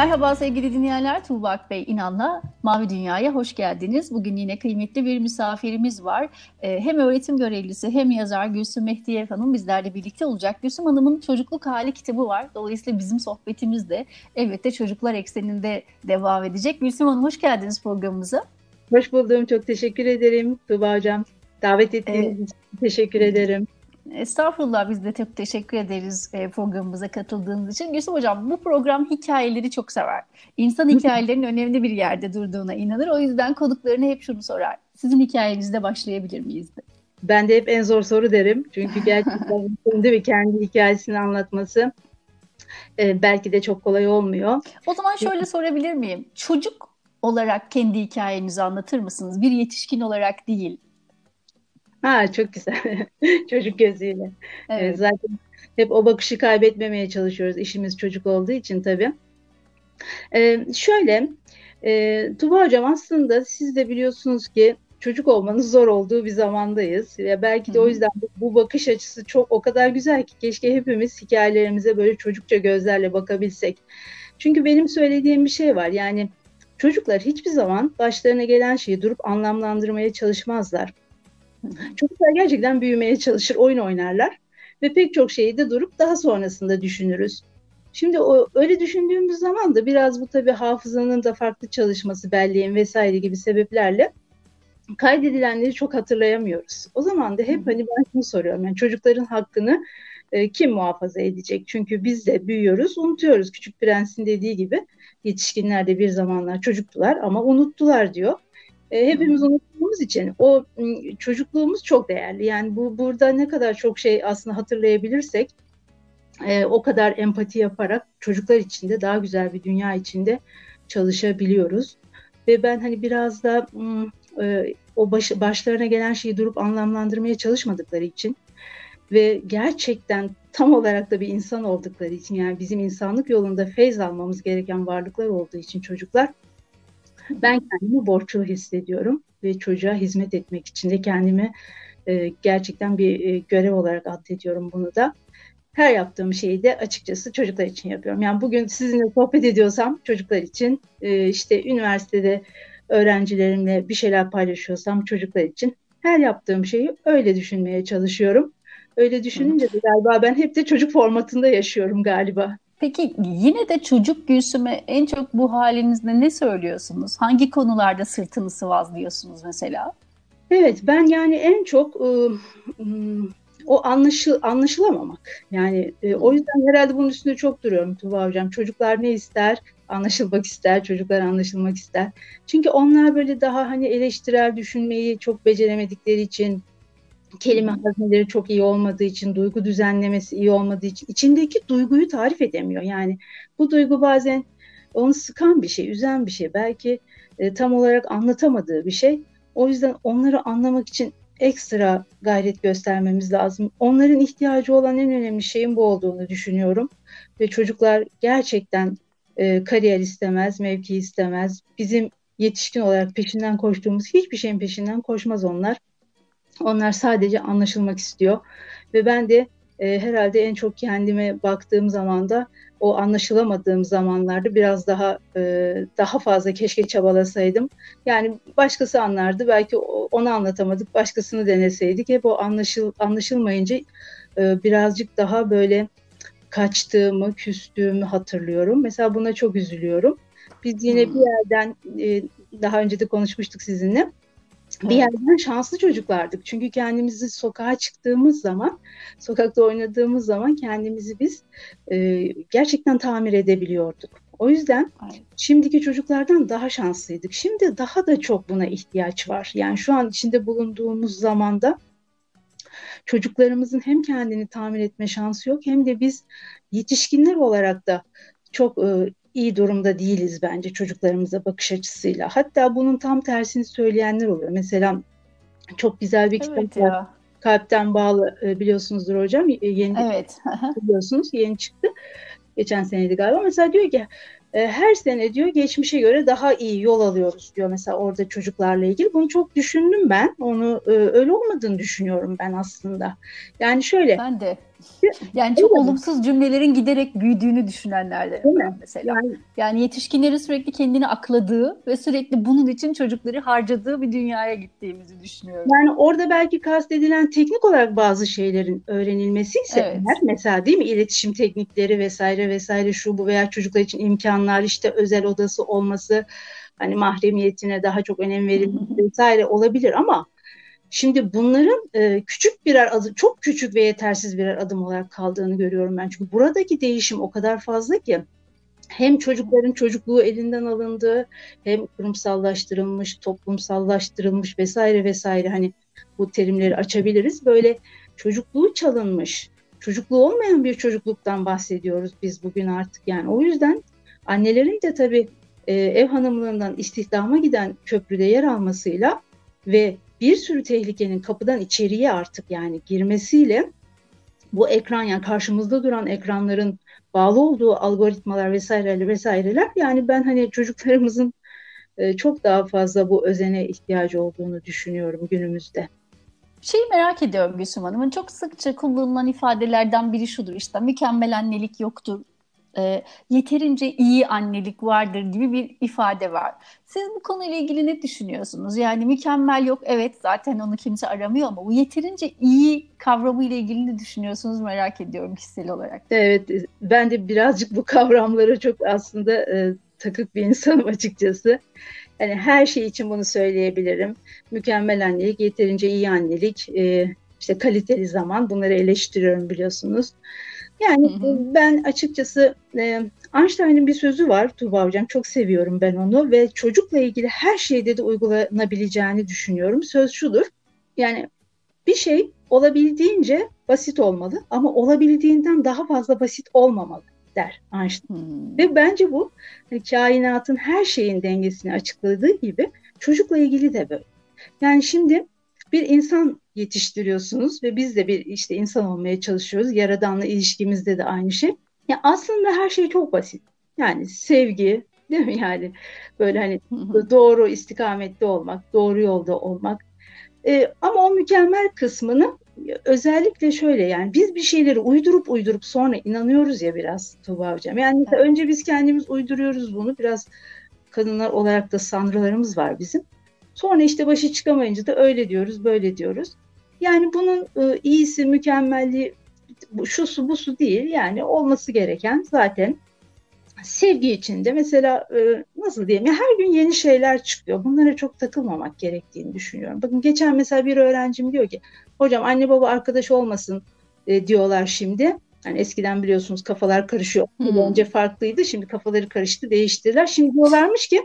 Merhaba sevgili dinleyenler, Tuğba Bey İnan'la Mavi Dünya'ya hoş geldiniz. Bugün yine kıymetli bir misafirimiz var. Ee, hem öğretim görevlisi hem yazar Gülsüm Mehdiyev Hanım bizlerle birlikte olacak. Gülsüm Hanım'ın Çocukluk Hali kitabı var. Dolayısıyla bizim sohbetimiz de elbette çocuklar ekseninde devam edecek. Gülsüm Hanım hoş geldiniz programımıza. Hoş buldum, çok teşekkür ederim Tuğba Hocam. Davet ettiğiniz için teşekkür ederim. Estağfurullah biz de çok teşekkür ederiz e, programımıza katıldığınız için. Gülsüm Hocam bu program hikayeleri çok sever. İnsan hikayelerinin önemli bir yerde durduğuna inanır. O yüzden konuklarına hep şunu sorar. Sizin hikayenizde başlayabilir miyiz? De? Ben de hep en zor soru derim. Çünkü gerçekten kendi ve kendi hikayesini anlatması e, belki de çok kolay olmuyor. O zaman şöyle sorabilir miyim? Çocuk olarak kendi hikayenizi anlatır mısınız? Bir yetişkin olarak değil. Ha çok güzel. Çocuk gözüyle. Evet. Zaten hep o bakışı kaybetmemeye çalışıyoruz. İşimiz çocuk olduğu için tabii. Ee, şöyle, e, Tuba Hocam aslında siz de biliyorsunuz ki çocuk olmanız zor olduğu bir zamandayız. Ya belki de o yüzden bu, bu bakış açısı çok o kadar güzel ki keşke hepimiz hikayelerimize böyle çocukça gözlerle bakabilsek. Çünkü benim söylediğim bir şey var. Yani çocuklar hiçbir zaman başlarına gelen şeyi durup anlamlandırmaya çalışmazlar. Çocuklar gerçekten büyümeye çalışır, oyun oynarlar ve pek çok şeyi de durup daha sonrasında düşünürüz. Şimdi o öyle düşündüğümüz zaman da biraz bu tabii hafızanın da farklı çalışması, belleğin vesaire gibi sebeplerle kaydedilenleri çok hatırlayamıyoruz. O zaman da hep hani ben şunu soruyorum. Yani çocukların hakkını e, kim muhafaza edecek? Çünkü biz de büyüyoruz, unutuyoruz. Küçük Prens'in dediği gibi yetişkinler de bir zamanlar çocuktular ama unuttular diyor. E, hepimiz unuttuğumuz için o çocukluğumuz çok değerli. Yani bu burada ne kadar çok şey aslında hatırlayabilirsek e, o kadar empati yaparak çocuklar içinde daha güzel bir dünya içinde çalışabiliyoruz. Ve ben hani biraz da e, o baş, başlarına gelen şeyi durup anlamlandırmaya çalışmadıkları için ve gerçekten tam olarak da bir insan oldukları için yani bizim insanlık yolunda feyz almamız gereken varlıklar olduğu için çocuklar ben kendimi borçlu hissediyorum ve çocuğa hizmet etmek için de kendimi e, gerçekten bir e, görev olarak addediyorum bunu da. Her yaptığım şeyi de açıkçası çocuklar için yapıyorum. Yani bugün sizinle sohbet ediyorsam çocuklar için, e, işte üniversitede öğrencilerimle bir şeyler paylaşıyorsam çocuklar için her yaptığım şeyi öyle düşünmeye çalışıyorum. Öyle düşününce de galiba ben hep de çocuk formatında yaşıyorum galiba. Peki yine de çocuk Gülsüm'e en çok bu halinizde ne söylüyorsunuz? Hangi konularda sırtını sıvazlıyorsunuz mesela? Evet ben yani en çok ıı, ıı, o anlaşıl anlaşılamamak. Yani e, o yüzden herhalde bunun üstünde çok duruyorum Tuba Hocam. Çocuklar ne ister? Anlaşılmak ister, çocuklar anlaşılmak ister. Çünkü onlar böyle daha hani eleştirel düşünmeyi çok beceremedikleri için kelime hazneleri çok iyi olmadığı için, duygu düzenlemesi iyi olmadığı için içindeki duyguyu tarif edemiyor. Yani bu duygu bazen onu sıkan bir şey, üzen bir şey. Belki e, tam olarak anlatamadığı bir şey. O yüzden onları anlamak için ekstra gayret göstermemiz lazım. Onların ihtiyacı olan en önemli şeyin bu olduğunu düşünüyorum. Ve çocuklar gerçekten e, kariyer istemez, mevki istemez. Bizim yetişkin olarak peşinden koştuğumuz hiçbir şeyin peşinden koşmaz onlar. Onlar sadece anlaşılmak istiyor. Ve ben de e, herhalde en çok kendime baktığım zaman da o anlaşılamadığım zamanlarda biraz daha e, daha fazla keşke çabalasaydım. Yani başkası anlardı belki onu anlatamadık başkasını deneseydik hep o anlaşıl anlaşılmayınca e, birazcık daha böyle kaçtığımı küstüğümü hatırlıyorum. Mesela buna çok üzülüyorum. Biz yine hmm. bir yerden e, daha önce de konuşmuştuk sizinle bir yerden şanslı çocuklardık. Çünkü kendimizi sokağa çıktığımız zaman, sokakta oynadığımız zaman kendimizi biz e, gerçekten tamir edebiliyorduk. O yüzden şimdiki çocuklardan daha şanslıydık. Şimdi daha da çok buna ihtiyaç var. Yani şu an içinde bulunduğumuz zamanda çocuklarımızın hem kendini tamir etme şansı yok hem de biz yetişkinler olarak da çok e, iyi durumda değiliz bence çocuklarımıza bakış açısıyla. Hatta bunun tam tersini söyleyenler oluyor. Mesela Çok güzel bir kitap evet var. Ya. Kalpten bağlı e, biliyorsunuzdur hocam. Yeni evet. biliyorsunuz yeni çıktı. Geçen seneydi galiba. Mesela diyor ki e, her sene diyor geçmişe göre daha iyi yol alıyoruz diyor mesela orada çocuklarla ilgili. Bunu çok düşündüm ben. Onu e, öyle olmadığını düşünüyorum ben aslında. Yani şöyle. Ben de. Yani çok olumsuz cümlelerin giderek büyüdüğünü düşünenlerden mesela. Yani, yani yetişkinlerin sürekli kendini akladığı ve sürekli bunun için çocukları harcadığı bir dünyaya gittiğimizi düşünüyorum. Yani orada belki kastedilen teknik olarak bazı şeylerin öğrenilmesi ise evet. eğer, mesela değil mi iletişim teknikleri vesaire vesaire şu bu veya çocuklar için imkanlar işte özel odası olması hani mahremiyetine daha çok önem verilmesi vesaire olabilir ama Şimdi bunların e, küçük birer adım, çok küçük ve yetersiz birer adım olarak kaldığını görüyorum ben. Çünkü buradaki değişim o kadar fazla ki hem çocukların çocukluğu elinden alındı, hem kurumsallaştırılmış, toplumsallaştırılmış vesaire vesaire hani bu terimleri açabiliriz. Böyle çocukluğu çalınmış, çocukluğu olmayan bir çocukluktan bahsediyoruz biz bugün artık. Yani o yüzden annelerin de tabii e, ev hanımlığından istihdama giden köprüde yer almasıyla ve bir sürü tehlikenin kapıdan içeriye artık yani girmesiyle bu ekran yani karşımızda duran ekranların bağlı olduğu algoritmalar vesaireler vesaireler yani ben hani çocuklarımızın e, çok daha fazla bu özene ihtiyacı olduğunu düşünüyorum günümüzde. Şeyi merak ediyorum Gülsüm Hanım'ın çok sıkça kullanılan ifadelerden biri şudur işte mükemmel annelik yoktur, e, yeterince iyi annelik vardır gibi bir ifade var. Siz bu konuyla ilgili ne düşünüyorsunuz? Yani mükemmel yok evet zaten onu kimse aramıyor ama bu yeterince iyi kavramı ile ilgili ne düşünüyorsunuz merak ediyorum kişisel olarak. Evet ben de birazcık bu kavramlara çok aslında e, takık bir insanım açıkçası. Yani her şey için bunu söyleyebilirim. Mükemmel annelik, yeterince iyi annelik, e, işte kaliteli zaman bunları eleştiriyorum biliyorsunuz. Yani hı hı. ben açıkçası e, Einstein'ın bir sözü var Tuğba Hocam. Çok seviyorum ben onu ve çocukla ilgili her şeyde de uygulanabileceğini düşünüyorum. Söz şudur. Yani bir şey olabildiğince basit olmalı ama olabildiğinden daha fazla basit olmamalı der Einstein. Hmm. Ve bence bu hani, kainatın her şeyin dengesini açıkladığı gibi çocukla ilgili de böyle. Yani şimdi bir insan yetiştiriyorsunuz ve biz de bir işte insan olmaya çalışıyoruz. Yaradanla ilişkimizde de aynı şey. Ya aslında her şey çok basit. Yani sevgi, değil mi yani böyle hani doğru istikamette olmak, doğru yolda olmak. Ee, ama o mükemmel kısmını özellikle şöyle yani biz bir şeyleri uydurup uydurup sonra inanıyoruz ya biraz Tuğba Hocam. Yani evet. önce biz kendimiz uyduruyoruz bunu. Biraz kadınlar olarak da sanrılarımız var bizim. Sonra işte başı çıkamayınca da öyle diyoruz, böyle diyoruz. Yani bunun e, iyisi, mükemmelliği şu su bu su değil. Yani olması gereken zaten sevgi içinde mesela e, nasıl diyeyim ya her gün yeni şeyler çıkıyor. Bunlara çok takılmamak gerektiğini düşünüyorum. Bakın geçen mesela bir öğrencim diyor ki hocam anne baba arkadaş olmasın e, diyorlar şimdi. Yani eskiden biliyorsunuz kafalar karışıyor. Hmm. Önce farklıydı. Şimdi kafaları karıştı, değiştirdiler. Şimdi diyorlarmış ki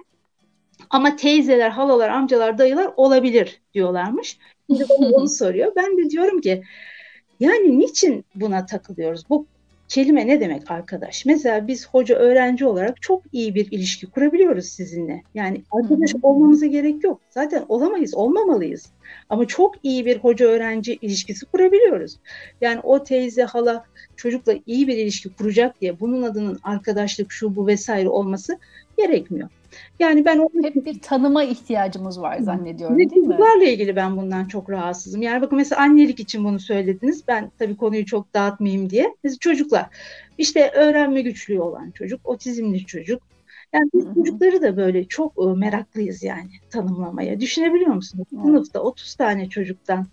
ama teyzeler, halalar, amcalar, dayılar olabilir diyorlarmış. Şimdi bana onu soruyor. Ben de diyorum ki yani niçin buna takılıyoruz? Bu kelime ne demek arkadaş? Mesela biz hoca öğrenci olarak çok iyi bir ilişki kurabiliyoruz sizinle. Yani arkadaş olmamıza gerek yok. Zaten olamayız, olmamalıyız. Ama çok iyi bir hoca öğrenci ilişkisi kurabiliyoruz. Yani o teyze, hala çocukla iyi bir ilişki kuracak diye bunun adının arkadaşlık, şu bu vesaire olması gerekmiyor. Yani ben onu... Hep bir tanıma ihtiyacımız var zannediyorum değil mi? Çocuklarla ilgili ben bundan çok rahatsızım. Yani bakın mesela annelik için bunu söylediniz. Ben tabii konuyu çok dağıtmayayım diye. Mesela çocuklar işte öğrenme güçlüğü olan çocuk, otizmli çocuk. Yani biz çocukları da böyle çok e, meraklıyız yani tanımlamaya. Düşünebiliyor musunuz? Sınıfta 30 tane çocuktan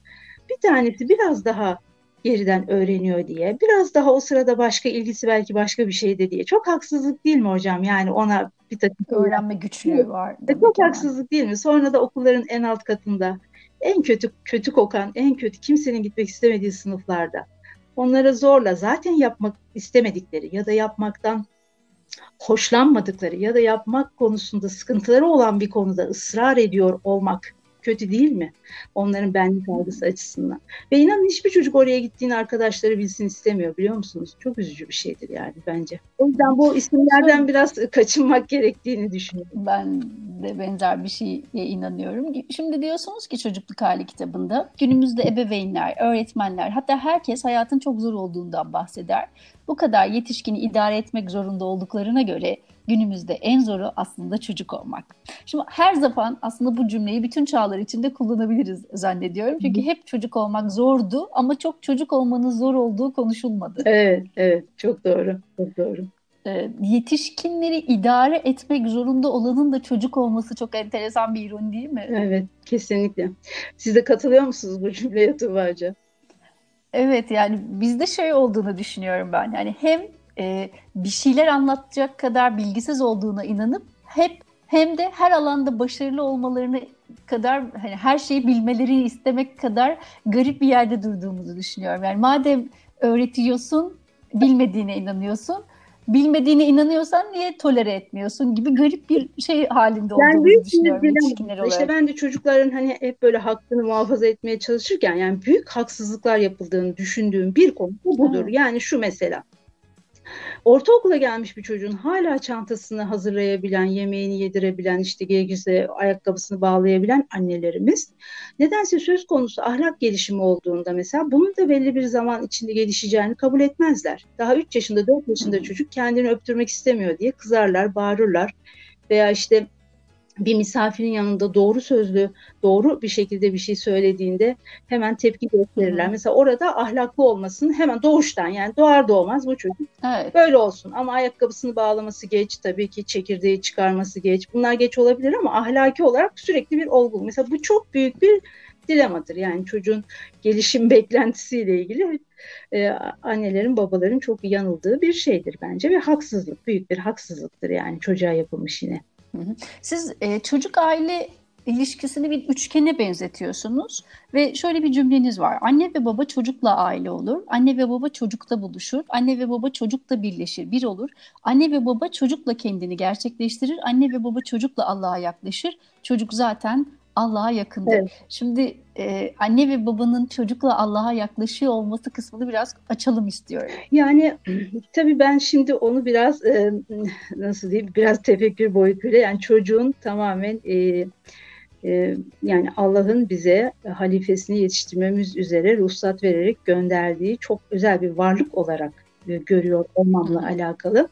bir tanesi biraz daha geriden öğreniyor diye. Biraz daha o sırada başka ilgisi belki başka bir şeyde diye. Çok haksızlık değil mi hocam? Yani ona bir takım öğrenme güçlüğü var. E, çok haksızlık değil mi? Sonra da okulların en alt katında en kötü kötü kokan, en kötü kimsenin gitmek istemediği sınıflarda onlara zorla zaten yapmak istemedikleri ya da yapmaktan hoşlanmadıkları ya da yapmak konusunda sıkıntıları olan bir konuda ısrar ediyor olmak kötü değil mi? Onların benlik algısı açısından. Ve inanın hiçbir çocuk oraya gittiğini arkadaşları bilsin istemiyor biliyor musunuz? Çok üzücü bir şeydir yani bence. O yüzden bu isimlerden biraz kaçınmak gerektiğini düşünüyorum. Ben de benzer bir şeye inanıyorum. Şimdi diyorsunuz ki çocukluk hali kitabında günümüzde ebeveynler, öğretmenler hatta herkes hayatın çok zor olduğundan bahseder. Bu kadar yetişkini idare etmek zorunda olduklarına göre günümüzde en zoru aslında çocuk olmak. Şimdi her zaman aslında bu cümleyi bütün çağlar içinde kullanabiliriz zannediyorum. Çünkü hep çocuk olmak zordu ama çok çocuk olmanın zor olduğu konuşulmadı. Evet, evet çok doğru, çok doğru. Ee, yetişkinleri idare etmek zorunda olanın da çocuk olması çok enteresan bir ironi değil mi? Evet, kesinlikle. Siz de katılıyor musunuz bu cümleye Tuğba'cığım? Evet yani bizde şey olduğunu düşünüyorum ben. Yani hem e, bir şeyler anlatacak kadar bilgisiz olduğuna inanıp hep hem de her alanda başarılı olmalarını kadar hani her şeyi bilmelerini istemek kadar garip bir yerde durduğumuzu düşünüyorum. Yani madem öğretiyorsun, bilmediğine inanıyorsun. Bilmediğine inanıyorsan niye tolere etmiyorsun gibi garip bir şey halinde olduğumuzu yani büyük düşünüyorum yetişkinler olarak. İşte ben de çocukların hani hep böyle hakkını muhafaza etmeye çalışırken yani büyük haksızlıklar yapıldığını düşündüğüm bir konu budur. Evet. Yani şu mesela Ortaokula gelmiş bir çocuğun hala çantasını hazırlayabilen, yemeğini yedirebilen, işte gerekirse ayakkabısını bağlayabilen annelerimiz nedense söz konusu ahlak gelişimi olduğunda mesela bunun da belli bir zaman içinde gelişeceğini kabul etmezler. Daha 3 yaşında 4 yaşında çocuk kendini öptürmek istemiyor diye kızarlar, bağırırlar veya işte bir misafirin yanında doğru sözlü, doğru bir şekilde bir şey söylediğinde hemen tepki gösterirler. Hı. Mesela orada ahlaklı olmasını hemen doğuştan yani doğar doğmaz bu çocuk evet. böyle olsun. Ama ayakkabısını bağlaması geç, tabii ki çekirdeği çıkarması geç. Bunlar geç olabilir ama ahlaki olarak sürekli bir olgu. Mesela bu çok büyük bir dilemadır. Yani çocuğun gelişim beklentisiyle ilgili e, annelerin, babaların çok yanıldığı bir şeydir bence ve haksızlık, büyük bir haksızlıktır yani çocuğa yapılmış yine. Siz e, çocuk aile ilişkisini bir üçgene benzetiyorsunuz ve şöyle bir cümleniz var. Anne ve baba çocukla aile olur. Anne ve baba çocukta buluşur. Anne ve baba çocukta birleşir, bir olur. Anne ve baba çocukla kendini gerçekleştirir. Anne ve baba çocukla Allah'a yaklaşır. Çocuk zaten Allah'a yakındır. Evet. Şimdi e, anne ve babanın çocukla Allah'a yaklaşıyor olması kısmını biraz açalım istiyorum. Yani tabii ben şimdi onu biraz e, nasıl diyeyim biraz tefekkür boyutuyla yani çocuğun tamamen e, e, yani Allah'ın bize halifesini yetiştirmemiz üzere ruhsat vererek gönderdiği çok özel bir varlık olarak e, görüyor olmamla alakalı.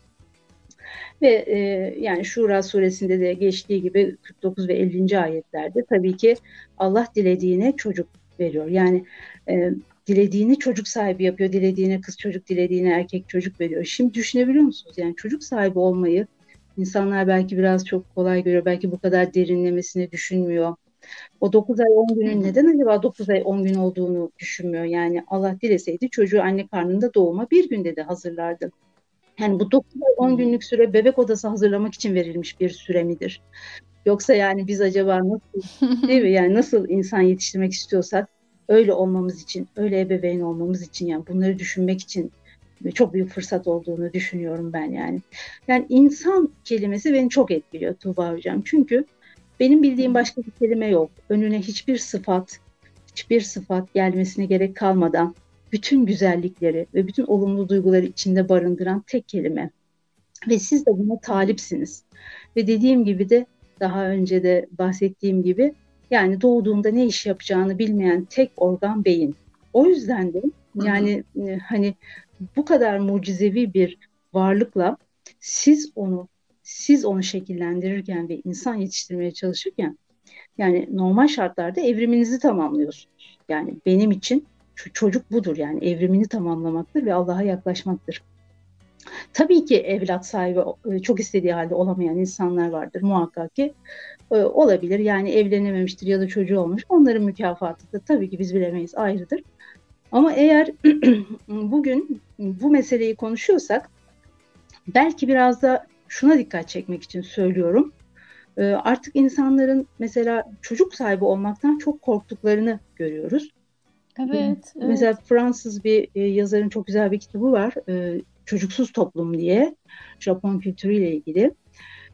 Ve e, yani Şura suresinde de geçtiği gibi 49 ve 50. ayetlerde tabii ki Allah dilediğine çocuk veriyor. Yani e, dilediğini çocuk sahibi yapıyor, dilediğine kız çocuk, dilediğine erkek çocuk veriyor. Şimdi düşünebiliyor musunuz? Yani çocuk sahibi olmayı insanlar belki biraz çok kolay görüyor, belki bu kadar derinlemesine düşünmüyor. O 9 ay 10 günün neden acaba 9 ay 10 gün olduğunu düşünmüyor. Yani Allah dileseydi çocuğu anne karnında doğuma bir günde de hazırlardı. Yani bu 9 ay 10 günlük süre bebek odası hazırlamak için verilmiş bir süre midir? Yoksa yani biz acaba nasıl değil mi? Yani nasıl insan yetiştirmek istiyorsak öyle olmamız için, öyle ebeveyn olmamız için yani bunları düşünmek için çok büyük fırsat olduğunu düşünüyorum ben yani. Yani insan kelimesi beni çok etkiliyor Tuğba Hocam. Çünkü benim bildiğim başka bir kelime yok. Önüne hiçbir sıfat, hiçbir sıfat gelmesine gerek kalmadan bütün güzellikleri ve bütün olumlu duyguları içinde barındıran tek kelime. Ve siz de buna talipsiniz. Ve dediğim gibi de daha önce de bahsettiğim gibi yani doğduğunda ne iş yapacağını bilmeyen tek organ beyin. O yüzden de yani hı hı. E, hani bu kadar mucizevi bir varlıkla siz onu siz onu şekillendirirken ve insan yetiştirmeye çalışırken yani normal şartlarda evriminizi tamamlıyorsunuz. Yani benim için çocuk budur yani evrimini tamamlamaktır ve Allah'a yaklaşmaktır. Tabii ki evlat sahibi e, çok istediği halde olamayan insanlar vardır muhakkak ki e, olabilir. Yani evlenememiştir ya da çocuğu olmuş. Onların mükafatı da tabii ki biz bilemeyiz ayrıdır. Ama eğer bugün bu meseleyi konuşuyorsak belki biraz da şuna dikkat çekmek için söylüyorum. E, artık insanların mesela çocuk sahibi olmaktan çok korktuklarını görüyoruz. Evet, Mesela Fransız bir e, yazarın çok güzel bir kitabı var. E, Çocuksuz Toplum diye. Japon kültürüyle ilgili.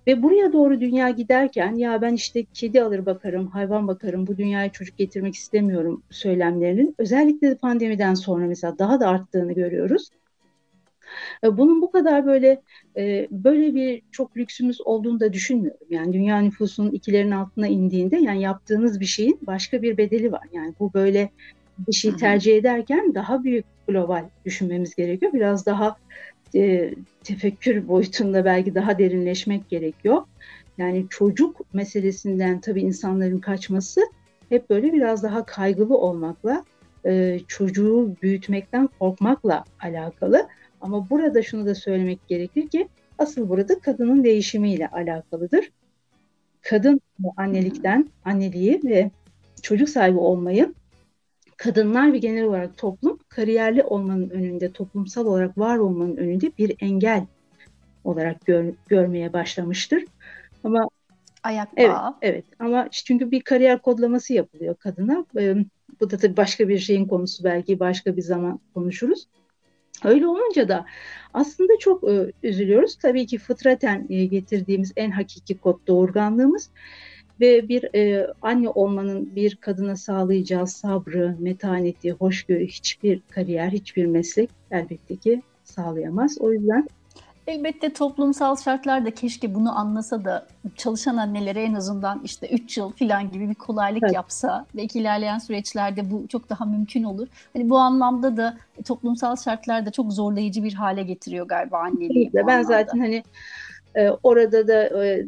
Ve buraya doğru dünya giderken ya ben işte kedi alır bakarım, hayvan bakarım, bu dünyaya çocuk getirmek istemiyorum söylemlerinin özellikle de pandemiden sonra mesela daha da arttığını görüyoruz. Bunun bu kadar böyle e, böyle bir çok lüksümüz olduğunu da düşünmüyorum. Yani dünya nüfusunun ikilerin altına indiğinde yani yaptığınız bir şeyin başka bir bedeli var. Yani bu böyle bir şey tercih ederken daha büyük global düşünmemiz gerekiyor. Biraz daha e, tefekkür boyutunda belki daha derinleşmek gerekiyor. Yani çocuk meselesinden tabii insanların kaçması hep böyle biraz daha kaygılı olmakla, e, çocuğu büyütmekten korkmakla alakalı. Ama burada şunu da söylemek gerekir ki asıl burada kadının değişimiyle alakalıdır. Kadın annelikten, anneliği ve çocuk sahibi olmayı kadınlar ve genel olarak toplum kariyerli olmanın önünde, toplumsal olarak var olmanın önünde bir engel olarak gör, görmeye başlamıştır. Ama ayak Evet, evet. Ama çünkü bir kariyer kodlaması yapılıyor kadına. Bu da tabii başka bir şeyin konusu belki başka bir zaman konuşuruz. Öyle olunca da aslında çok üzülüyoruz. Tabii ki fıtraten getirdiğimiz en hakiki kod doğurganlığımız ve bir e, anne olmanın bir kadına sağlayacağı sabrı, metaneti, hoşgörü hiçbir kariyer, hiçbir meslek elbette ki sağlayamaz. O yüzden Elbette toplumsal şartlar da keşke bunu anlasa da çalışan annelere en azından işte 3 yıl falan gibi bir kolaylık evet. yapsa. Belki ilerleyen süreçlerde bu çok daha mümkün olur. Hani bu anlamda da toplumsal şartlar da çok zorlayıcı bir hale getiriyor galiba anneliği. Ben anlamda. zaten hani e, orada da e,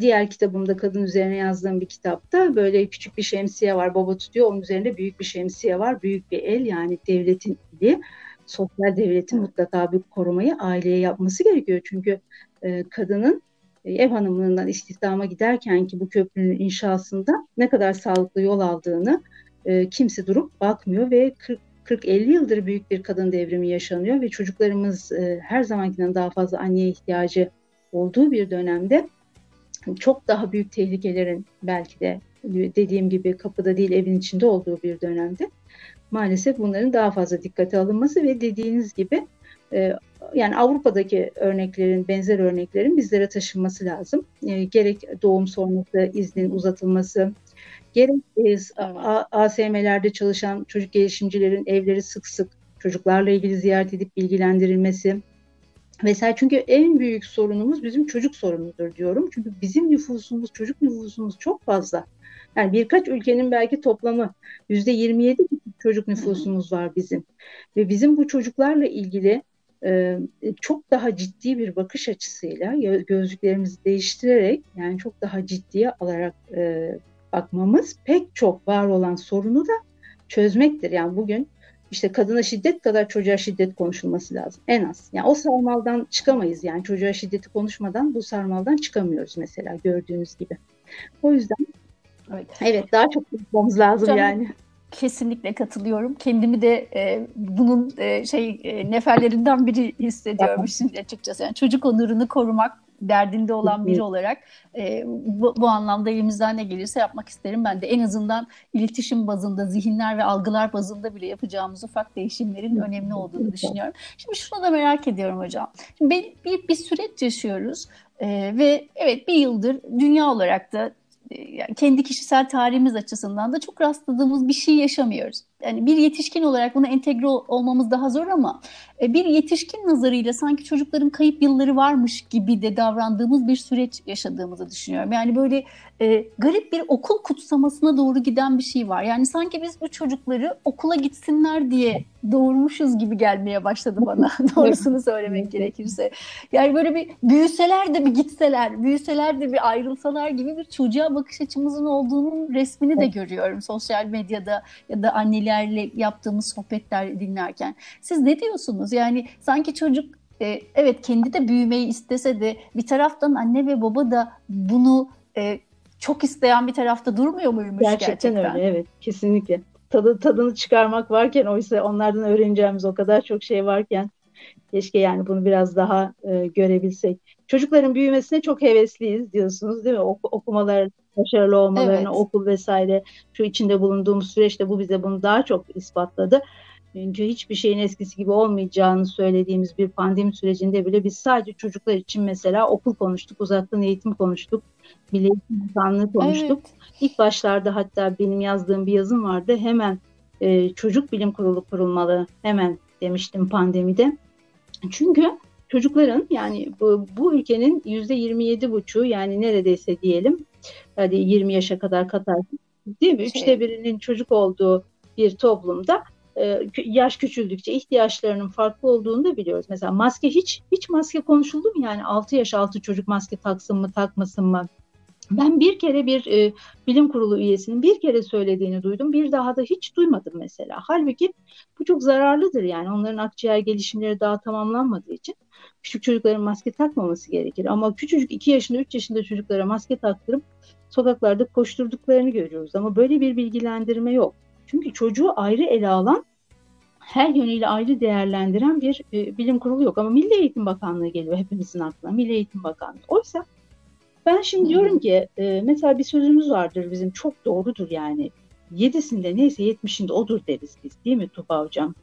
diğer kitabımda kadın üzerine yazdığım bir kitapta böyle küçük bir şemsiye var baba tutuyor. Onun üzerinde büyük bir şemsiye var büyük bir el yani devletin eli. Sosyal devletin mutlaka bir korumayı aileye yapması gerekiyor. Çünkü e, kadının e, ev hanımlığından istihdama giderken ki bu köprünün inşasında ne kadar sağlıklı yol aldığını e, kimse durup bakmıyor ve 40-50 yıldır büyük bir kadın devrimi yaşanıyor ve çocuklarımız e, her zamankinden daha fazla anneye ihtiyacı olduğu bir dönemde çok daha büyük tehlikelerin belki de dediğim gibi kapıda değil evin içinde olduğu bir dönemde maalesef bunların daha fazla dikkate alınması ve dediğiniz gibi e, yani Avrupa'daki örneklerin, benzer örneklerin bizlere taşınması lazım. E, gerek doğum sonrası iznin uzatılması, gerek e, ASM'lerde çalışan çocuk gelişimcilerin evleri sık sık çocuklarla ilgili ziyaret edip bilgilendirilmesi, Mesela çünkü en büyük sorunumuz bizim çocuk sorunudur diyorum. Çünkü bizim nüfusumuz, çocuk nüfusumuz çok fazla. Yani birkaç ülkenin belki toplamı yüzde 27 çocuk nüfusumuz var bizim. Ve bizim bu çocuklarla ilgili e, çok daha ciddi bir bakış açısıyla gözlüklerimizi değiştirerek yani çok daha ciddiye alarak e, bakmamız pek çok var olan sorunu da çözmektir. Yani bugün işte kadına şiddet kadar çocuğa şiddet konuşulması lazım en az. Yani o sarmaldan çıkamayız yani çocuğa şiddeti konuşmadan bu sarmaldan çıkamıyoruz mesela gördüğünüz gibi. O yüzden evet, evet daha çok konuşmamız lazım Hocam, yani. Kesinlikle katılıyorum. Kendimi de e, bunun e, şey e, neferlerinden biri hissediyorum şimdi açıkçası. Yani çocuk onurunu korumak derdinde olan biri olarak e, bu, bu anlamda elimizden ne gelirse yapmak isterim. Ben de en azından iletişim bazında, zihinler ve algılar bazında bile yapacağımız ufak değişimlerin önemli olduğunu düşünüyorum. Şimdi şunu da merak ediyorum hocam. Şimdi bir, bir, bir süreç yaşıyoruz e, ve evet bir yıldır dünya olarak da yani kendi kişisel tarihimiz açısından da çok rastladığımız bir şey yaşamıyoruz. Yani bir yetişkin olarak buna entegre olmamız daha zor ama e, bir yetişkin nazarıyla sanki çocukların kayıp yılları varmış gibi de davrandığımız bir süreç yaşadığımızı düşünüyorum. Yani böyle e, garip bir okul kutsamasına doğru giden bir şey var. Yani sanki biz bu çocukları okula gitsinler diye doğurmuşuz gibi gelmeye başladı bana doğrusunu söylemek gerekirse. Yani böyle bir büyüseler de bir gitseler, büyüseler de bir ayrılsalar gibi bir çocuğa bakış açımızın olduğunun resmini de görüyorum sosyal medyada ya da annelerle yaptığımız sohbetler dinlerken. Siz ne diyorsunuz? Yani sanki çocuk e, evet kendi de büyümeyi istese de bir taraftan anne ve baba da bunu e, çok isteyen bir tarafta durmuyor muymuş gerçekten? Gerçekten öyle evet kesinlikle. Tadı, tadını çıkarmak varken oysa onlardan öğreneceğimiz o kadar çok şey varken keşke yani bunu biraz daha e, görebilsek. Çocukların büyümesine çok hevesliyiz diyorsunuz değil mi? Ok- okumalar başarılı olmalarını, evet. okul vesaire şu içinde bulunduğumuz süreçte bu bize bunu daha çok ispatladı. önce hiçbir şeyin eskisi gibi olmayacağını söylediğimiz bir pandemi sürecinde bile biz sadece çocuklar için mesela okul konuştuk, uzaktan eğitim konuştuk, Milli Eğitim Bakanlığı konuştuk. Evet. İlk başlarda hatta benim yazdığım bir yazım vardı. Hemen e, çocuk bilim kurulu kurulmalı hemen demiştim pandemide. Çünkü çocukların yani bu, bu ülkenin yüzde 27 buçuğu yani neredeyse diyelim hadi 20 yaşa kadar katar değil mi? Şey. Üçte birinin çocuk olduğu bir toplumda e, yaş küçüldükçe ihtiyaçlarının farklı olduğunu da biliyoruz. Mesela maske hiç hiç maske konuşuldu mu? Yani 6 yaş altı çocuk maske taksın mı takmasın mı? Ben bir kere bir e, bilim kurulu üyesinin bir kere söylediğini duydum. Bir daha da hiç duymadım mesela. Halbuki bu çok zararlıdır yani. Onların akciğer gelişimleri daha tamamlanmadığı için küçük çocukların maske takmaması gerekir. Ama küçücük 2 yaşında 3 yaşında çocuklara maske taktırıp sokaklarda koşturduklarını görüyoruz. Ama böyle bir bilgilendirme yok. Çünkü çocuğu ayrı ele alan her yönüyle ayrı değerlendiren bir e, bilim kurulu yok. Ama Milli Eğitim Bakanlığı geliyor hepimizin aklına. Milli Eğitim Bakanlığı. Oysa ben şimdi diyorum ki e, mesela bir sözümüz vardır bizim çok doğrudur yani. Yedisinde neyse yetmişinde odur deriz biz değil mi Tuba Hocam?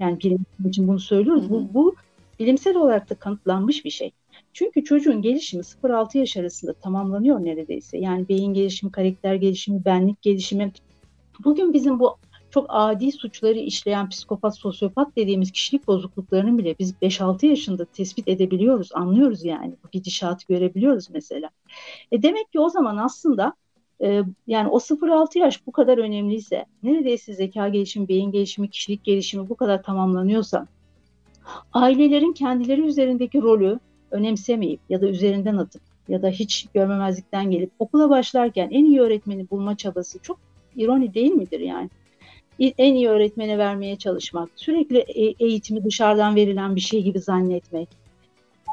Yani bilim için bunu söylüyoruz. Bu, bu bilimsel olarak da kanıtlanmış bir şey. Çünkü çocuğun gelişimi 0-6 yaş arasında tamamlanıyor neredeyse. Yani beyin gelişimi, karakter gelişimi, benlik gelişimi. Bugün bizim bu çok adi suçları işleyen psikopat, sosyopat dediğimiz kişilik bozukluklarını bile biz 5-6 yaşında tespit edebiliyoruz, anlıyoruz yani. Bu gidişatı görebiliyoruz mesela. E demek ki o zaman aslında e, yani o 0-6 yaş bu kadar önemliyse, neredeyse zeka gelişimi, beyin gelişimi, kişilik gelişimi bu kadar tamamlanıyorsa, ailelerin kendileri üzerindeki rolü önemsemeyip ya da üzerinden atıp ya da hiç görmemezlikten gelip okula başlarken en iyi öğretmeni bulma çabası çok ironi değil midir yani? En iyi öğretmene vermeye çalışmak, sürekli e, eğitimi dışarıdan verilen bir şey gibi zannetmek.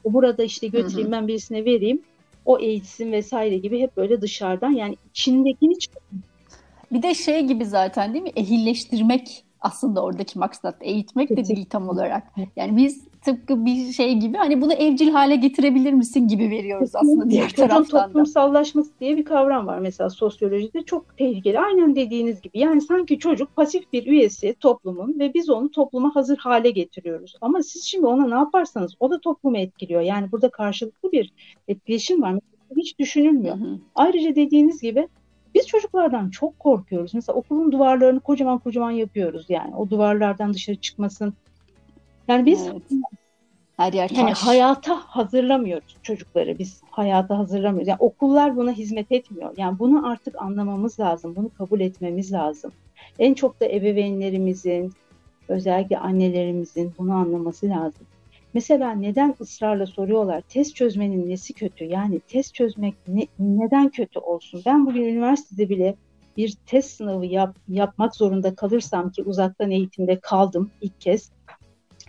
Burada işte götüreyim hı hı. ben birisine vereyim, o eğitsin vesaire gibi hep böyle dışarıdan yani içindekini Bir de şey gibi zaten değil mi? Ehilleştirmek aslında oradaki maksat eğitmek de değil tam olarak. Yani biz tıpkı bir şey gibi hani bunu evcil hale getirebilir misin gibi veriyoruz aslında diğer Çocuğun taraftan da. toplumsallaşması diye bir kavram var mesela sosyolojide çok tehlikeli. Aynen dediğiniz gibi yani sanki çocuk pasif bir üyesi toplumun ve biz onu topluma hazır hale getiriyoruz. Ama siz şimdi ona ne yaparsanız o da toplumu etkiliyor. Yani burada karşılıklı bir etkileşim var. Hiç düşünülmüyor. Hı hı. Ayrıca dediğiniz gibi biz çocuklardan çok korkuyoruz. Mesela okulun duvarlarını kocaman kocaman yapıyoruz yani. O duvarlardan dışarı çıkmasın. Yani biz evet. her yer yani hayata hazırlamıyoruz çocukları. Biz hayata hazırlamıyoruz. Yani okullar buna hizmet etmiyor. Yani bunu artık anlamamız lazım. Bunu kabul etmemiz lazım. En çok da ebeveynlerimizin, özellikle annelerimizin bunu anlaması lazım. Mesela neden ısrarla soruyorlar test çözmenin nesi kötü? Yani test çözmek ne, neden kötü olsun? Ben bugün üniversitede bile bir test sınavı yap, yapmak zorunda kalırsam ki uzaktan eğitimde kaldım ilk kez.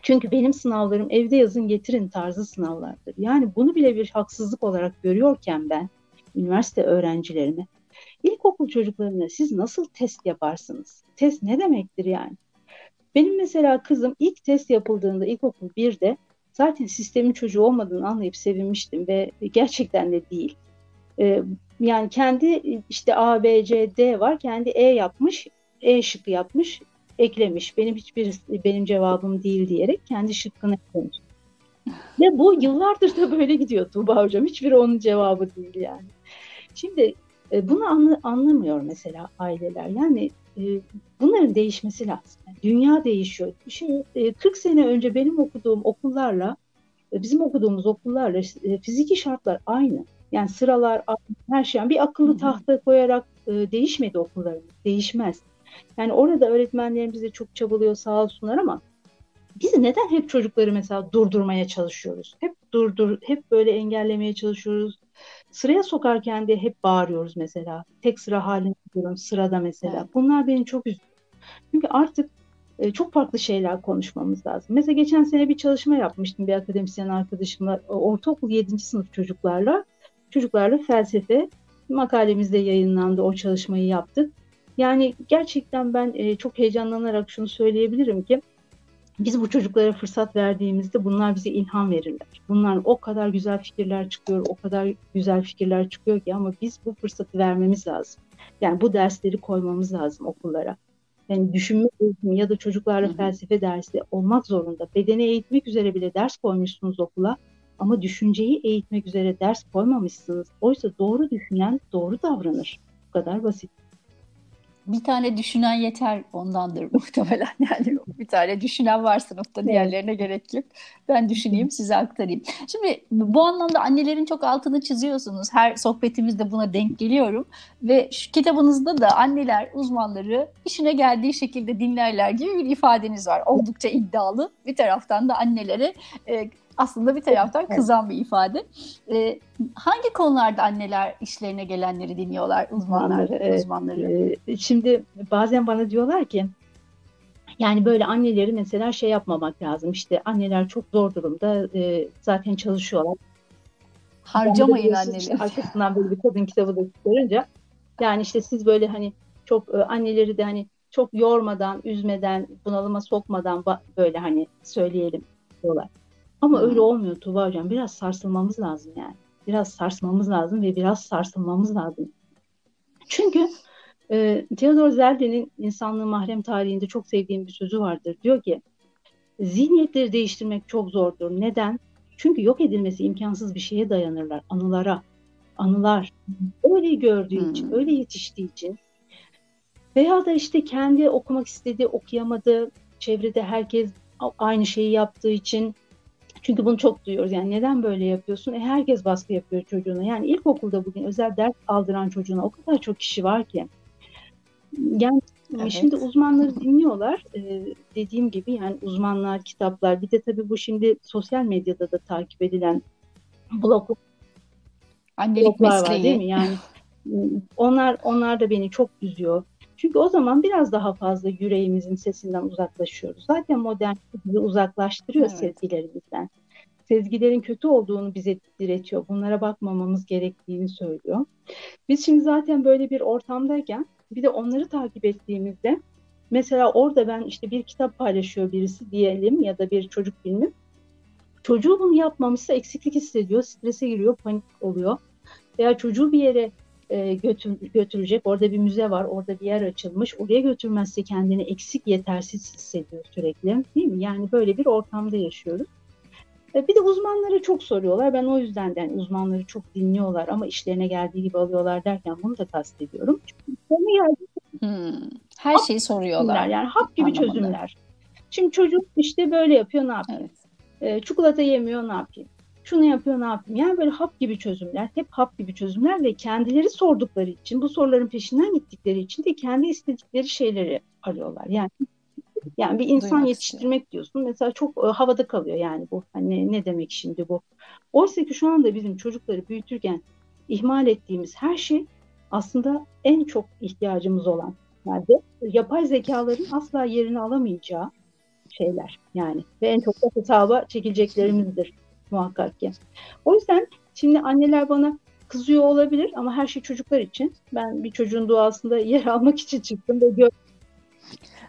Çünkü benim sınavlarım evde yazın getirin tarzı sınavlardır. Yani bunu bile bir haksızlık olarak görüyorken ben üniversite öğrencilerime ilkokul çocuklarına siz nasıl test yaparsınız? Test ne demektir yani? Benim mesela kızım ilk test yapıldığında ilkokul 1'de zaten sistemin çocuğu olmadığını anlayıp sevinmiştim ve gerçekten de değil. Ee, yani kendi işte A, B, C, D var. Kendi E yapmış, E şıkkı yapmış, eklemiş. Benim hiçbir benim cevabım değil diyerek kendi şıkkını eklemiş. Ve bu yıllardır da böyle gidiyor Tuğba Hocam. Hiçbir onun cevabı değil yani. Şimdi e, bunu anla, anlamıyor mesela aileler. Yani e, bunların değişmesi lazım. Yani dünya değişiyor. Şimdi e, 40 sene önce benim okuduğum okullarla e, bizim okuduğumuz okullarla e, fiziki şartlar aynı. Yani sıralar her şey. Bir akıllı tahta koyarak e, değişmedi okullarımız. Değişmez. Yani orada öğretmenlerimiz de çok çabalıyor sağ olsunlar ama biz neden hep çocukları mesela durdurmaya çalışıyoruz? Hep durdur, hep böyle engellemeye çalışıyoruz. Sıraya sokarken de hep bağırıyoruz mesela. Tek sıra halinde duruyorum sırada mesela. Evet. Bunlar beni çok üzüyor. Çünkü artık e, çok farklı şeyler konuşmamız lazım. Mesela geçen sene bir çalışma yapmıştım bir akademisyen arkadaşımla. Ortaokul 7. sınıf çocuklarla. Çocuklarla felsefe makalemizde yayınlandı. O çalışmayı yaptık. Yani gerçekten ben e, çok heyecanlanarak şunu söyleyebilirim ki biz bu çocuklara fırsat verdiğimizde bunlar bize ilham verirler. Bunlar o kadar güzel fikirler çıkıyor, o kadar güzel fikirler çıkıyor ki ama biz bu fırsatı vermemiz lazım. Yani bu dersleri koymamız lazım okullara. Yani düşünme eğitimi ya da çocuklarla Hı-hı. felsefe dersi olmak zorunda. Bedeni eğitmek üzere bile ders koymuşsunuz okula ama düşünceyi eğitmek üzere ders koymamışsınız. Oysa doğru düşünen doğru davranır. Bu kadar basit bir tane düşünen yeter ondandır muhtemelen. Yani bir tane düşünen var sınıfta diğerlerine gerek yok. Ben düşüneyim size aktarayım. Şimdi bu anlamda annelerin çok altını çiziyorsunuz. Her sohbetimizde buna denk geliyorum. Ve şu kitabınızda da anneler uzmanları işine geldiği şekilde dinlerler gibi bir ifadeniz var. Oldukça iddialı. Bir taraftan da annelere e, aslında bir taraftan kızan bir ifade. E, hangi konularda anneler işlerine gelenleri dinliyorlar uzmanlar? E, uzmanları. E, şimdi bazen bana diyorlar ki yani böyle anneleri mesela şey yapmamak lazım. İşte anneler çok zor durumda e, zaten çalışıyorlar. Harcamayın anneleri. Arkasından böyle bir kadın kitabı da çıkarınca yani işte siz böyle hani çok e, anneleri de hani çok yormadan, üzmeden, bunalıma sokmadan böyle hani söyleyelim diyorlar. Ama öyle olmuyor Tuğba Hocam. Biraz sarsılmamız lazım yani. Biraz sarsmamız lazım ve biraz sarsılmamız lazım. Çünkü e, Theodor Zelde'nin insanlığı mahrem tarihinde çok sevdiğim bir sözü vardır. Diyor ki zihniyetleri değiştirmek çok zordur. Neden? Çünkü yok edilmesi imkansız bir şeye dayanırlar. Anılara. Anılar. Öyle gördüğü hmm. için, öyle yetiştiği için veya da işte kendi okumak istediği, okuyamadı. Çevrede herkes aynı şeyi yaptığı için çünkü bunu çok duyuyoruz. Yani neden böyle yapıyorsun? E herkes baskı yapıyor çocuğuna. Yani ilkokulda bugün özel ders aldıran çocuğuna o kadar çok kişi var ki. Yani evet. şimdi uzmanları dinliyorlar. Ee, dediğim gibi yani uzmanlar, kitaplar. Bir de tabii bu şimdi sosyal medyada da takip edilen blog Annelik bloglar mesleği. var değil mi? Yani onlar onlar da beni çok üzüyor. Çünkü o zaman biraz daha fazla yüreğimizin sesinden uzaklaşıyoruz. Zaten modern bizi uzaklaştırıyor evet. sezgilerimizden. Sezgilerin kötü olduğunu bize diretiyor. Bunlara bakmamamız gerektiğini söylüyor. Biz şimdi zaten böyle bir ortamdayken bir de onları takip ettiğimizde mesela orada ben işte bir kitap paylaşıyor birisi diyelim ya da bir çocuk filmi. Çocuğu bunu yapmamışsa eksiklik hissediyor, strese giriyor, panik oluyor. Veya çocuğu bir yere e, götür, götürecek. Orada bir müze var, orada bir yer açılmış. Oraya götürmezse kendini eksik, yetersiz hissediyor sürekli. Değil mi? Yani böyle bir ortamda yaşıyoruz. E, bir de uzmanlara çok soruyorlar. Ben o yüzden de yani uzmanları çok dinliyorlar ama işlerine geldiği gibi alıyorlar derken bunu da kastediyorum. Çünkü geldi. Hmm, her şeyi soruyorlar. Yani hap gibi anlamında. çözümler. Şimdi çocuk işte böyle yapıyor ne yapayım? Evet. E, çikolata yemiyor ne yapayım? Şunu yapıyor ne yapayım. Yani böyle hap gibi çözümler, hep hap gibi çözümler ve kendileri sordukları için, bu soruların peşinden gittikleri için de kendi istedikleri şeyleri arıyorlar. Yani yani bir insan Duymak yetiştirmek istiyor. diyorsun. Mesela çok e, havada kalıyor yani bu. Hani ne demek şimdi bu? Oysa ki şu anda bizim çocukları büyütürken ihmal ettiğimiz her şey aslında en çok ihtiyacımız olan madde. Yapay zekaların asla yerini alamayacağı şeyler yani ve en çok da hesaba çekileceklerimizdir muhakkak ki. O yüzden şimdi anneler bana kızıyor olabilir ama her şey çocuklar için. Ben bir çocuğun duasında yer almak için çıktım ve gör.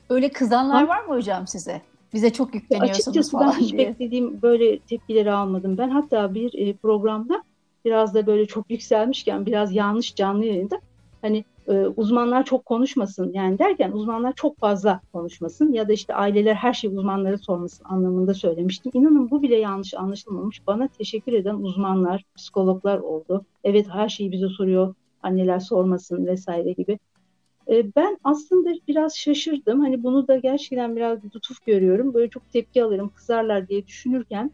Öyle kızanlar ha? var mı hocam size? Bize çok yükleniyorsunuz Açıkçası falan ben hiç diye. beklediğim böyle tepkileri almadım. Ben hatta bir e, programda biraz da böyle çok yükselmişken biraz yanlış canlı yayında hani e, uzmanlar çok konuşmasın yani derken uzmanlar çok fazla konuşmasın ya da işte aileler her şeyi uzmanlara sormasın anlamında söylemiştim. İnanın bu bile yanlış anlaşılmamış. Bana teşekkür eden uzmanlar, psikologlar oldu. Evet her şeyi bize soruyor, anneler sormasın vesaire gibi. E, ben aslında biraz şaşırdım. Hani bunu da gerçekten biraz lütuf görüyorum. Böyle çok tepki alırım, kızarlar diye düşünürken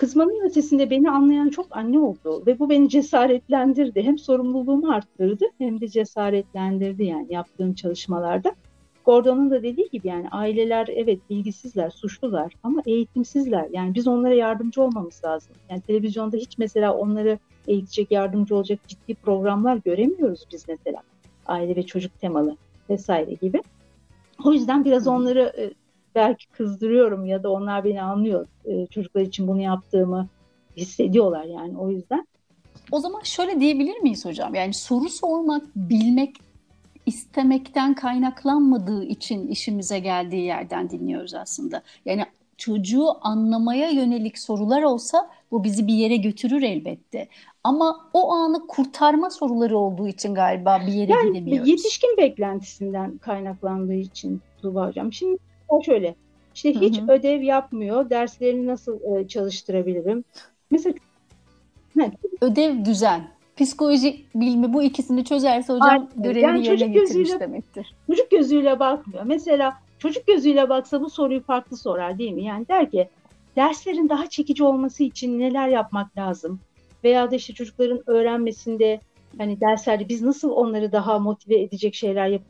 Kızmanın ötesinde beni anlayan çok anne oldu ve bu beni cesaretlendirdi. Hem sorumluluğumu arttırdı hem de cesaretlendirdi yani yaptığım çalışmalarda. Gordon'un da dediği gibi yani aileler evet bilgisizler, suçlular ama eğitimsizler. Yani biz onlara yardımcı olmamız lazım. Yani televizyonda hiç mesela onları eğitecek, yardımcı olacak ciddi programlar göremiyoruz biz mesela. Aile ve çocuk temalı vesaire gibi. O yüzden biraz onları e, belki kızdırıyorum ya da onlar beni anlıyor. E, çocuklar için bunu yaptığımı hissediyorlar yani o yüzden. O zaman şöyle diyebilir miyiz hocam? Yani soru sormak, bilmek istemekten kaynaklanmadığı için işimize geldiği yerden dinliyoruz aslında. Yani çocuğu anlamaya yönelik sorular olsa bu bizi bir yere götürür elbette. Ama o anı kurtarma soruları olduğu için galiba bir yere yani, gidemiyoruz. Yetişkin beklentisinden kaynaklandığı için Tuğba Hocam. Şimdi şöyle, işte hiç hı hı. ödev yapmıyor, derslerini nasıl e, çalıştırabilirim? Mesela ödev düzen, psikoloji bilimi bu ikisini çözerse hocam Aynen. görevini yani yerine getirmiş gözüyle, demektir. Çocuk gözüyle bakmıyor. Mesela çocuk gözüyle baksa bu soruyu farklı sorar değil mi? Yani der ki derslerin daha çekici olması için neler yapmak lazım? Veya da işte çocukların öğrenmesinde hani derslerde biz nasıl onları daha motive edecek şeyler yap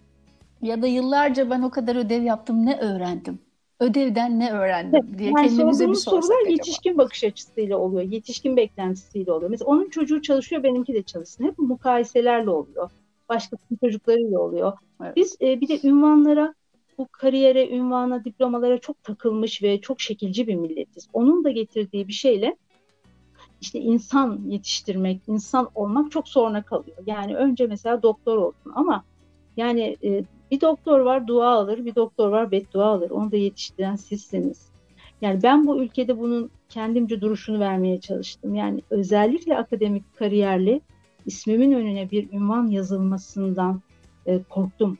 ya da yıllarca ben o kadar ödev yaptım ne öğrendim? Ödevden ne öğrendim diye yani kendimize bir sorsak sorular acaba. yetişkin bakış açısıyla oluyor. Yetişkin beklentisiyle oluyor. Mesela onun çocuğu çalışıyor benimki de çalışsın. Hep mukayeselerle oluyor. Başkasının çocuklarıyla oluyor. Evet. Biz e, bir de ünvanlara bu kariyere, ünvana, diplomalara çok takılmış ve çok şekilci bir milletiz. Onun da getirdiği bir şeyle işte insan yetiştirmek, insan olmak çok sonra kalıyor. Yani önce mesela doktor olsun ama yani e, bir doktor var dua alır, bir doktor var beddua alır. Onu da yetiştiren sizsiniz. Yani ben bu ülkede bunun kendimce duruşunu vermeye çalıştım. Yani özellikle akademik kariyerli ismimin önüne bir ünvan yazılmasından e, korktum.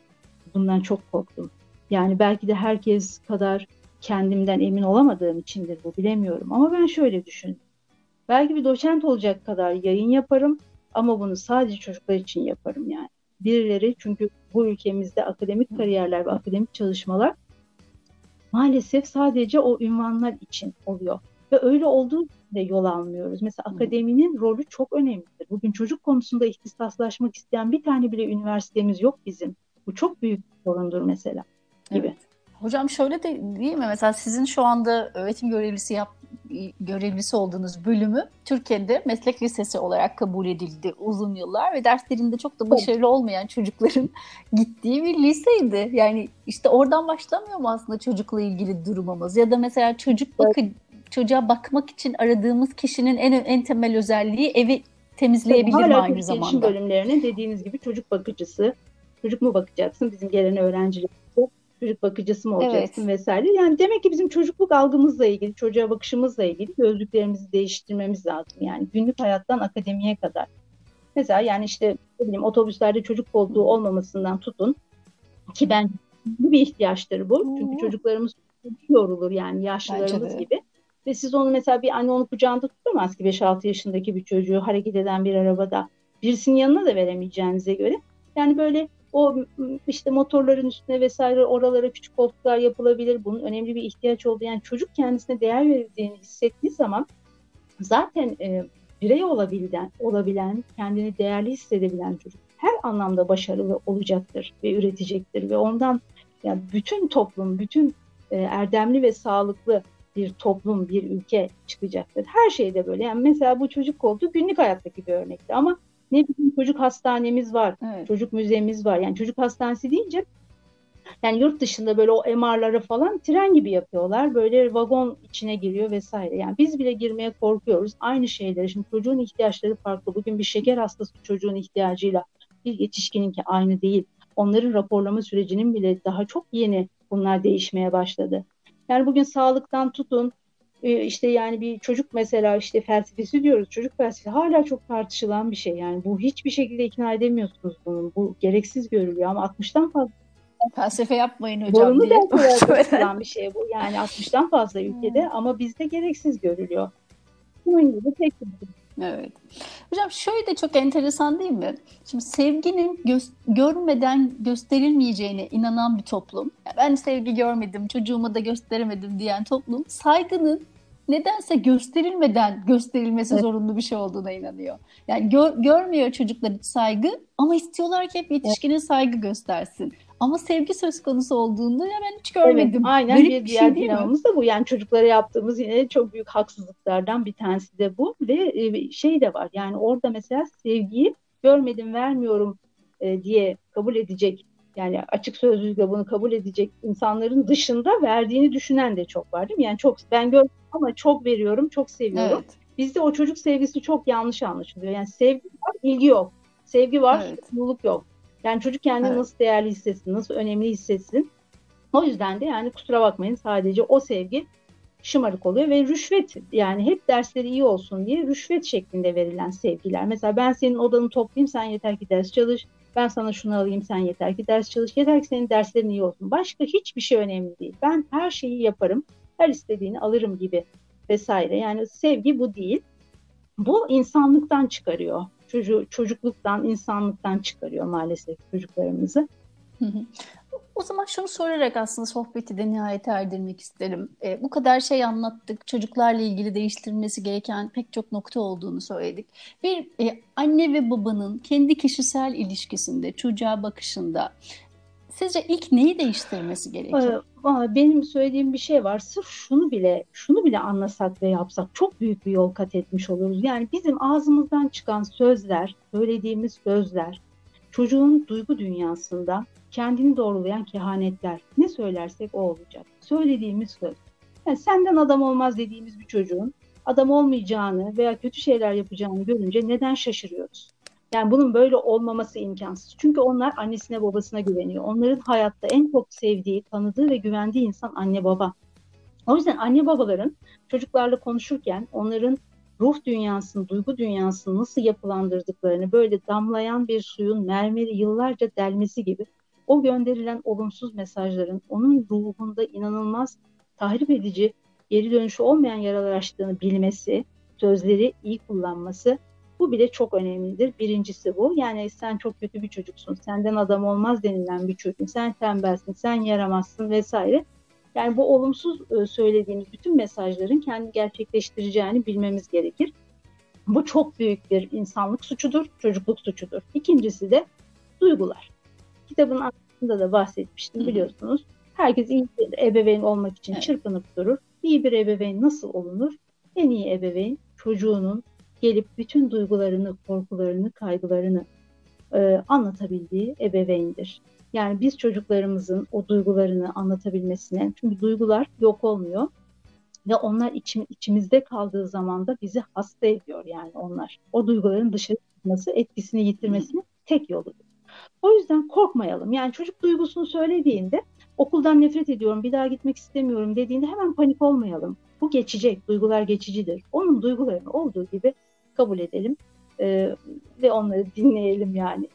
Bundan çok korktum. Yani belki de herkes kadar kendimden emin olamadığım içindir bu bilemiyorum. Ama ben şöyle düşündüm. Belki bir doçent olacak kadar yayın yaparım ama bunu sadece çocuklar için yaparım yani. Birileri çünkü bu ülkemizde akademik kariyerler ve akademik çalışmalar maalesef sadece o ünvanlar için oluyor. Ve öyle olduğu de yol almıyoruz. Mesela akademinin rolü çok önemlidir. Bugün çocuk konusunda ihtisaslaşmak isteyen bir tane bile üniversitemiz yok bizim. Bu çok büyük bir sorundur mesela. Hocam şöyle de değil mi? Mesela sizin şu anda öğretim görevlisi yap, görevlisi olduğunuz bölümü Türkiye'de meslek lisesi olarak kabul edildi uzun yıllar ve derslerinde çok da başarılı olmayan çocukların gittiği bir liseydi. Yani işte oradan başlamıyor mu aslında çocukla ilgili durumumuz? Ya da mesela çocuk bakı çocuğa bakmak için aradığımız kişinin en en temel özelliği evi temizleyebilir Tabii, mi aynı zamanda? Hala bölümlerine dediğiniz gibi çocuk bakıcısı, çocuk mu bakacaksın bizim gelen öğrenciler çocuk bakıcısı mı olacaksın evet. vesaire. Yani demek ki bizim çocukluk algımızla ilgili, çocuğa bakışımızla ilgili gözlüklerimizi değiştirmemiz lazım. Yani günlük hayattan akademiye kadar. Mesela yani işte ne bileyim otobüslerde çocuk koltuğu olmamasından tutun ki ben bir ihtiyaçtır bu. Çünkü çocuklarımız yorulur yani yaşlılarımız gibi. Ve siz onu mesela bir anne onu kucağında tutamaz ki 5-6 yaşındaki bir çocuğu hareket eden bir arabada. Birisinin yanına da veremeyeceğinize göre. Yani böyle o işte motorların üstüne vesaire oralara küçük koltuklar yapılabilir. Bunun önemli bir ihtiyaç olduğu yani çocuk kendisine değer verildiğini hissettiği zaman zaten e, birey olabilen, olabilen, kendini değerli hissedebilen çocuk her anlamda başarılı olacaktır ve üretecektir ve ondan yani bütün toplum, bütün e, erdemli ve sağlıklı bir toplum, bir ülke çıkacaktır. Her şeyde böyle. Yani mesela bu çocuk koltuğu günlük hayattaki bir örnekti ama ne bileyim çocuk hastanemiz var, evet. çocuk müzemiz var. Yani çocuk hastanesi deyince yani yurt dışında böyle o MR'ları falan tren gibi yapıyorlar. Böyle vagon içine giriyor vesaire. Yani biz bile girmeye korkuyoruz. Aynı şeyleri. Şimdi çocuğun ihtiyaçları farklı. Bugün bir şeker hastası çocuğun ihtiyacıyla bir yetişkininki aynı değil. Onların raporlama sürecinin bile daha çok yeni bunlar değişmeye başladı. Yani bugün sağlıktan tutun işte yani bir çocuk mesela işte felsefesi diyoruz. Çocuk felsefesi hala çok tartışılan bir şey. Yani bu hiçbir şekilde ikna edemiyorsunuz bunu. Bu gereksiz görülüyor ama 60'tan fazla felsefe yapmayın hocam Zorunlu diye. Zorunlu bir şey bu. Yani 60'tan fazla ülkede hmm. ama bizde gereksiz görülüyor. Bunun gibi tek Evet. Hocam şöyle de çok enteresan değil mi? Şimdi sevginin gö- görmeden gösterilmeyeceğine inanan bir toplum. Yani ben sevgi görmedim, çocuğuma da gösteremedim diyen toplum saygının nedense gösterilmeden gösterilmesi evet. zorunlu bir şey olduğuna inanıyor. Yani gör, görmüyor çocuklar saygı ama istiyorlar ki hep yetişkinin evet. saygı göstersin. Ama sevgi söz konusu olduğunda ya ben hiç görmedim. Evet, aynen Garip bir, bir diğer şey binamız da bu. Yani çocuklara yaptığımız yine çok büyük haksızlıklardan bir tanesi de bu. Ve e, şey de var yani orada mesela sevgiyi görmedim vermiyorum e, diye kabul edecek yani açık sözlülükle bunu kabul edecek insanların dışında verdiğini düşünen de çok var değil mi? Yani çok ben gör ama çok veriyorum, çok seviyorum. Evet. Bizde o çocuk sevgisi çok yanlış anlaşılıyor. Yani sevgi var, ilgi yok. Sevgi var, evet. mutluluk yok. Yani çocuk kendini evet. nasıl değerli hissetsin, nasıl önemli hissetsin. O yüzden de yani kusura bakmayın sadece o sevgi şımarık oluyor ve rüşvet yani hep dersleri iyi olsun diye rüşvet şeklinde verilen sevgiler. Mesela ben senin odanı toplayayım sen yeter ki ders çalış. Ben sana şunu alayım sen yeter ki ders çalış. Yeter ki senin derslerin iyi olsun. Başka hiçbir şey önemli değil. Ben her şeyi yaparım. Her istediğini alırım gibi vesaire. Yani sevgi bu değil. Bu insanlıktan çıkarıyor. Çocuğu, çocukluktan, insanlıktan çıkarıyor maalesef çocuklarımızı. O zaman şunu sorarak aslında sohbeti de nihayet erdirmek isterim. E, bu kadar şey anlattık. Çocuklarla ilgili değiştirilmesi gereken pek çok nokta olduğunu söyledik. Bir e, anne ve babanın kendi kişisel ilişkisinde, çocuğa bakışında sizce ilk neyi değiştirmesi gerekiyor? Benim söylediğim bir şey var. Sırf şunu bile şunu bile anlasak ve yapsak çok büyük bir yol kat etmiş oluruz. Yani bizim ağzımızdan çıkan sözler, söylediğimiz sözler çocuğun duygu dünyasında kendini doğrulayan kehanetler. Ne söylersek o olacak. Söylediğimiz söz. Yani senden adam olmaz dediğimiz bir çocuğun adam olmayacağını veya kötü şeyler yapacağını görünce neden şaşırıyoruz? Yani bunun böyle olmaması imkansız. Çünkü onlar annesine babasına güveniyor. Onların hayatta en çok sevdiği, tanıdığı ve güvendiği insan anne baba. O yüzden anne babaların çocuklarla konuşurken onların ruh dünyasını, duygu dünyasını nasıl yapılandırdıklarını böyle damlayan bir suyun mermeri yıllarca delmesi gibi o gönderilen olumsuz mesajların onun ruhunda inanılmaz tahrip edici, geri dönüşü olmayan yaralar açtığını bilmesi, sözleri iyi kullanması bu bile çok önemlidir. Birincisi bu. Yani sen çok kötü bir çocuksun, senden adam olmaz denilen bir çocuk, sen tembelsin, sen yaramazsın vesaire. Yani bu olumsuz e, söylediğimiz bütün mesajların kendi gerçekleştireceğini bilmemiz gerekir. Bu çok büyük bir insanlık suçudur, çocukluk suçudur. İkincisi de duygular. Kitabın aslında da bahsetmiştim biliyorsunuz. Herkes iyi bir ebeveyn olmak için evet. çırpınıp durur. İyi bir ebeveyn nasıl olunur? En iyi ebeveyn çocuğunun gelip bütün duygularını, korkularını, kaygılarını e, anlatabildiği ebeveyndir. Yani biz çocuklarımızın o duygularını anlatabilmesine, çünkü duygular yok olmuyor ve onlar içim, içimizde kaldığı zaman da bizi hasta ediyor yani onlar. O duyguların dışarı çıkması, etkisini yitirmesinin tek yoludur. O yüzden korkmayalım. Yani çocuk duygusunu söylediğinde okuldan nefret ediyorum, bir daha gitmek istemiyorum dediğinde hemen panik olmayalım. Bu geçecek, duygular geçicidir. Onun duygularını olduğu gibi kabul edelim e, ve onları dinleyelim yani.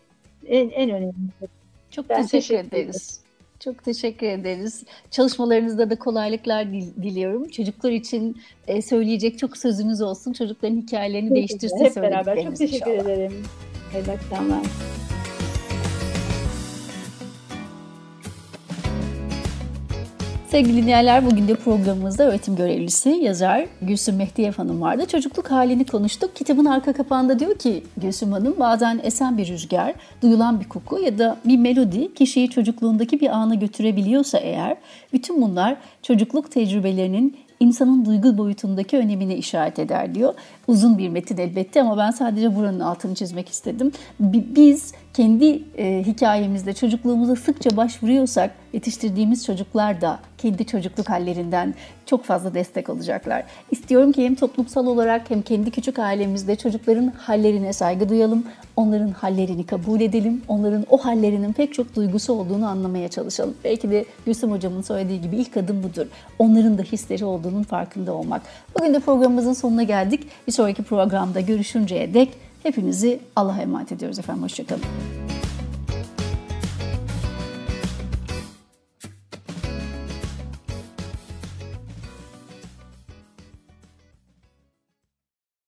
En, en önemlisi. Çok ben teşekkür, teşekkür ederiz. Çok teşekkür ederiz. Çalışmalarınızda da kolaylıklar diliyorum. Çocuklar için e, söyleyecek çok sözünüz olsun. Çocukların hikayelerini değiştirsin Hep beraber. Çok teşekkür inşallah. ederim. Hayırlı akşamlar. Sevgili dinleyenler bugün de programımızda öğretim görevlisi, yazar Gülsüm Mehdiyev Hanım vardı. Çocukluk halini konuştuk. Kitabın arka kapağında diyor ki Gülsüm Hanım bazen esen bir rüzgar, duyulan bir koku ya da bir melodi kişiyi çocukluğundaki bir ana götürebiliyorsa eğer bütün bunlar çocukluk tecrübelerinin insanın duygu boyutundaki önemine işaret eder diyor. Uzun bir metin elbette ama ben sadece buranın altını çizmek istedim. Biz kendi e, hikayemizde çocukluğumuza sıkça başvuruyorsak yetiştirdiğimiz çocuklar da kendi çocukluk hallerinden çok fazla destek olacaklar. İstiyorum ki hem toplumsal olarak hem kendi küçük ailemizde çocukların hallerine saygı duyalım, onların hallerini kabul edelim, onların o hallerinin pek çok duygusu olduğunu anlamaya çalışalım. Belki de Gülsüm Hocam'ın söylediği gibi ilk adım budur. Onların da hisleri olduğunun farkında olmak. Bugün de programımızın sonuna geldik. Bir sonraki programda görüşünceye dek hepinizi Allah'a emanet ediyoruz efendim. Hoşçakalın.